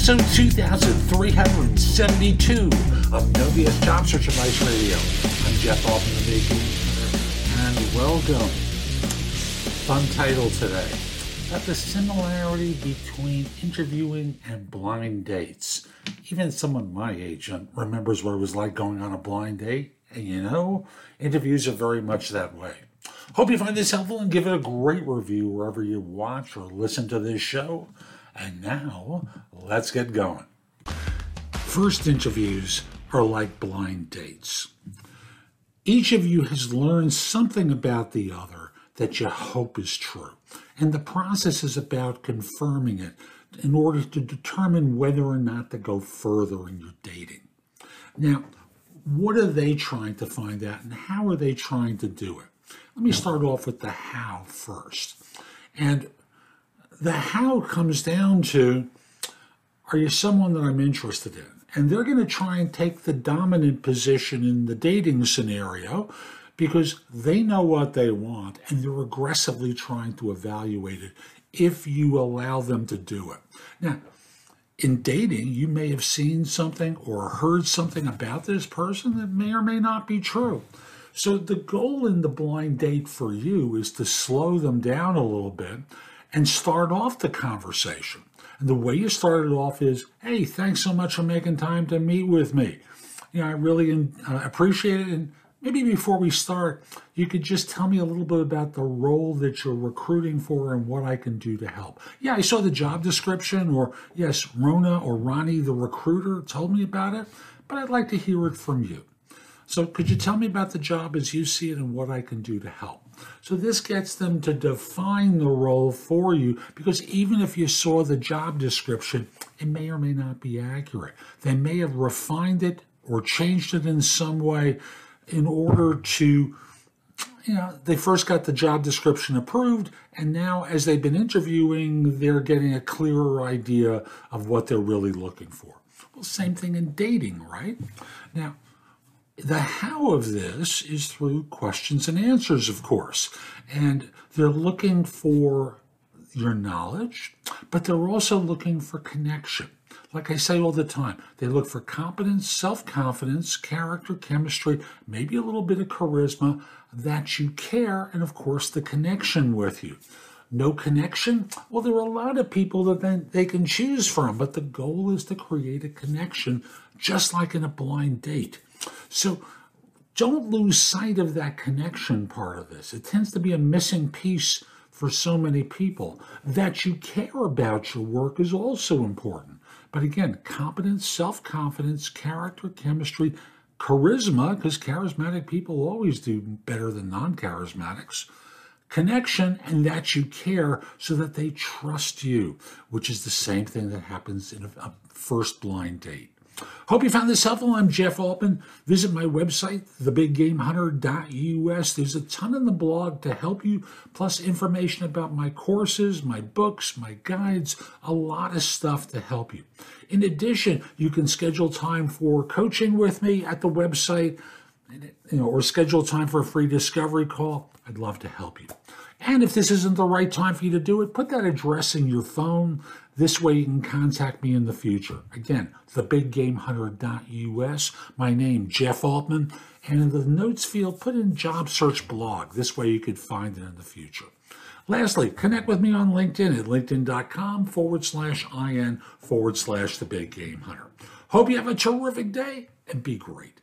episode 2372 of No BS Job Search Advice Radio. I'm Jeff Altman, the Game and welcome. Fun title today about the similarity between interviewing and blind dates. Even someone my age remembers what it was like going on a blind date, and you know, interviews are very much that way. Hope you find this helpful and give it a great review wherever you watch or listen to this show. And now, let's get going. First interviews are like blind dates. Each of you has learned something about the other that you hope is true. And the process is about confirming it in order to determine whether or not to go further in your dating. Now, what are they trying to find out and how are they trying to do it? Let me start off with the how first. And the how comes down to are you someone that I'm interested in? And they're going to try and take the dominant position in the dating scenario because they know what they want and they're aggressively trying to evaluate it if you allow them to do it. Now, in dating, you may have seen something or heard something about this person that may or may not be true. So, the goal in the blind date for you is to slow them down a little bit and start off the conversation. And the way you start it off is, hey, thanks so much for making time to meet with me. You know, I really uh, appreciate it. And maybe before we start, you could just tell me a little bit about the role that you're recruiting for and what I can do to help. Yeah, I saw the job description, or yes, Rona or Ronnie, the recruiter, told me about it, but I'd like to hear it from you. So, could you tell me about the job as you see it and what I can do to help? So, this gets them to define the role for you because even if you saw the job description, it may or may not be accurate. They may have refined it or changed it in some way in order to you know, they first got the job description approved, and now as they've been interviewing, they're getting a clearer idea of what they're really looking for. Well, same thing in dating, right? Now, the how of this is through questions and answers, of course. And they're looking for your knowledge, but they're also looking for connection. Like I say all the time, they look for competence, self confidence, character, chemistry, maybe a little bit of charisma, that you care, and of course, the connection with you. No connection? Well, there are a lot of people that then they can choose from, but the goal is to create a connection, just like in a blind date. So don't lose sight of that connection part of this. It tends to be a missing piece for so many people. That you care about your work is also important. But again, competence, self confidence, character, chemistry, charisma, because charismatic people always do better than non charismatics. Connection and that you care so that they trust you, which is the same thing that happens in a, a first blind date. Hope you found this helpful. I'm Jeff Altman. Visit my website, thebiggamehunter.us. There's a ton in the blog to help you, plus information about my courses, my books, my guides, a lot of stuff to help you. In addition, you can schedule time for coaching with me at the website you know, or schedule time for a free discovery call. I'd love to help you. And if this isn't the right time for you to do it, put that address in your phone. This way you can contact me in the future. Again, thebiggamehunter.us. My name, Jeff Altman. And in the notes field, put in job search blog. This way you could find it in the future. Lastly, connect with me on LinkedIn at linkedin.com forward slash IN forward slash the big game hunter. Hope you have a terrific day and be great.